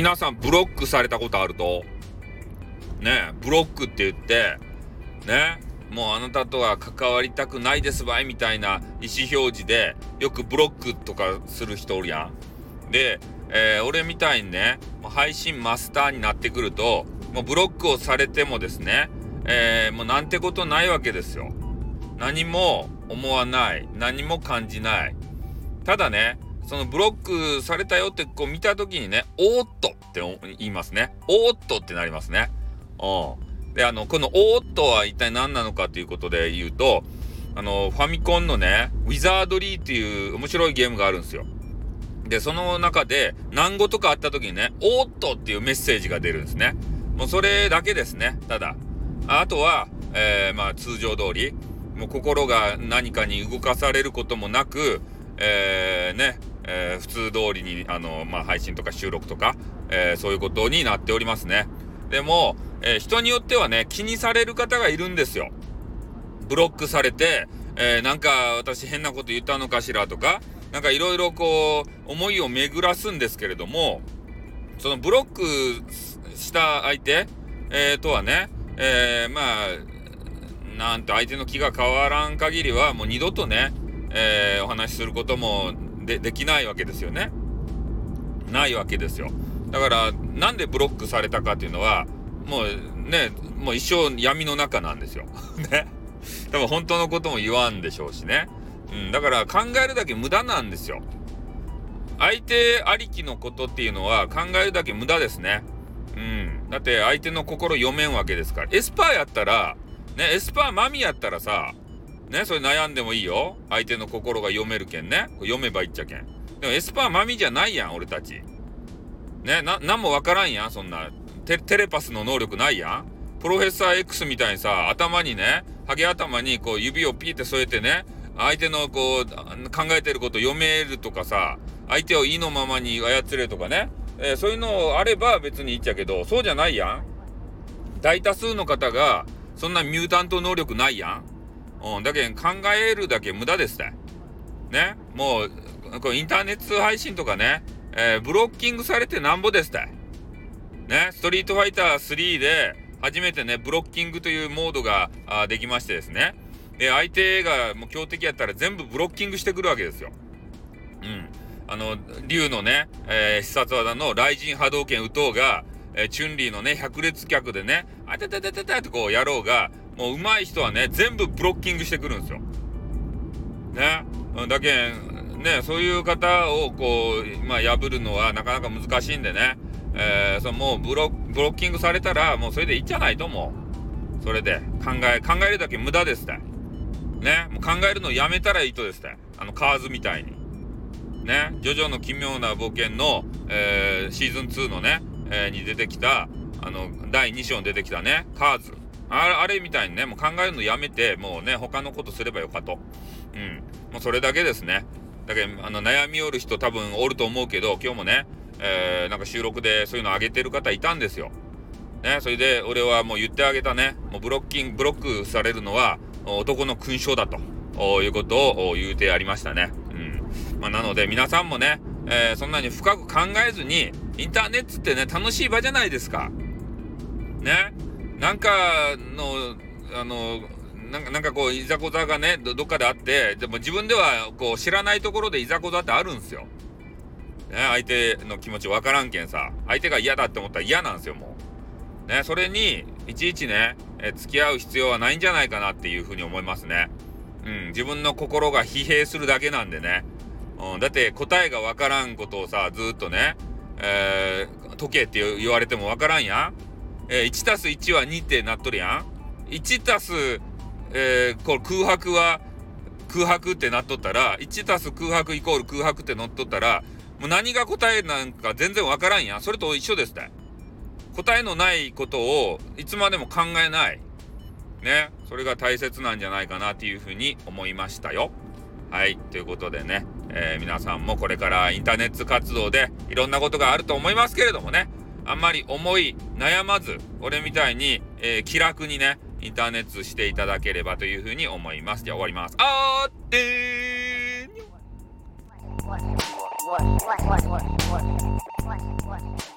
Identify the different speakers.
Speaker 1: 皆さんブロックされたことあるとねブロックって言ってねもうあなたとは関わりたくないですばいみたいな意思表示でよくブロックとかする人おるやん。で、えー、俺みたいにね配信マスターになってくるともうブロックをされてもですね、えー、もうなんてことないわけですよ。何も思わない何も感じないただねそのブロックされたよってこう見た時にねおーっとって言いますね。おーっとってなりますね。うん。であのこのおーっとは一体何なのかということで言うとあのファミコンのねウィザードリーっていう面白いゲームがあるんですよ。でその中で難語とかあった時にねおーっとっていうメッセージが出るんですね。もうそれだけですね。ただ。あとは、えー、まあ通常通りもう心が何かに動かされることもなく、えー、ね、えー、普通通りに、あの、まあ、配信とか収録とか、えー、そういうことになっておりますね。でも、え人によってはね、気にされる方がいるんですよ。ブロックされて、えなんか私変なこと言ったのかしらとか、なんかいろいろこう、思いを巡らすんですけれども、そのブロックした相手、えとはね、えまあ、なんと相手の気が変わらん限りはもう二度とね、え、お話しすることもでできないわけですよね。ないわけですよ。だからなんでブロックされたかっていうのはもうねもう一生闇の中なんですよ。ね。多分本当のことも言わんでしょうしね。うん、だから考えるだけ無駄なんですよ。相手ありきのことっていうのは考えるだけ無駄ですね。うん。だって相手の心読めんわけですから。エスパーやったらね、エスパーマミやったらさ、ね、それ悩んでもいいよ。相手の心が読めるけんね。読めばいっちゃけん。でもエスパーマミじゃないやん、俺たち。ね、な、なんもわからんやん、そんな。テテレパスの能力ないやん。プロフェッサー X みたいにさ、頭にね、ハゲ頭にこう指をピーって添えてね、相手のこう、考えてること読めるとかさ、相手を意のままに操れとかね、えー、そういうのあれば別にいっちゃけど、そうじゃないやん。大多数の方が、そんなミュータント能力ないやん。うん、だけん考えるだけ無駄ですって。ね。もう、こインターネット配信とかね、えー、ブロッキングされてなんぼですって。ね。ストリートファイター3で初めてね、ブロッキングというモードがあできましてですね。で、相手がもう強敵やったら全部ブロッキングしてくるわけですよ。うん。あの、竜のね、えー、必殺技の雷神波動拳打とうが、えー、チュンリーのね、百列脚でね、あてててててってこうやろうが、もう上手い人はね、全部ブロッキングしてくるんですよ。ね。だけん、ね、そういう方をこう、まあ、破るのはなかなか難しいんでね、えー、そもうブロブロッキングされたら、もうそれでいいじゃないと思う。それで、考え、考えるだけ無駄ですって。ね。もう考えるのやめたらいいとですって。あの、カーズみたいに。ね。ジョジョの奇妙な冒険の、えー、シーズン2のね、えー、に出てきた、あの、第2章に出てきたね、カーズ。あれみたいにね、もう考えるのやめて、もうね、他のことすればよかと。うん。もうそれだけですね。だけど、あの、悩みおる人多分おると思うけど、今日もね、えー、なんか収録でそういうのあげてる方いたんですよ。ね、それで俺はもう言ってあげたね、もうブロッキング、ブロックされるのは男の勲章だということを言うてやりましたね。うん。まあ、なので皆さんもね、えー、そんなに深く考えずに、インターネットってね、楽しい場じゃないですか。ね。なんかの、あの、なんかなんかこう、いざこざがねど、っかであって、でも自分ではこう、知らないところでいざこざってあるんですよ。ね、相手の気持ちわからんけんさ、相手が嫌だって思ったら嫌なんですよ、もう。ね、それに、いちいちね、え付き合う必要はないんじゃないかなっていうふうに思いますね。うん、自分の心が疲弊するだけなんでね。うん、だって答えがわからんことをさ、ずっとね、えー、解けって言われてもわからんやん。えー、1たす1は2ってなっとるやん。1たす、えー、これ空白は空白ってなっとったら、1たす空白イコール空白って乗っとったら、もう何が答えなんか全然わからんやん。それと一緒ですって。答えのないことをいつまでも考えない。ね。それが大切なんじゃないかなっていうふうに思いましたよ。はい。ということでね。えー、皆さんもこれからインターネット活動でいろんなことがあると思いますけれどもね、あんまり思い悩まず、俺みたいに、えー、気楽にね、インターネットしていただければというふうに思います。じゃあ終わります。あーってー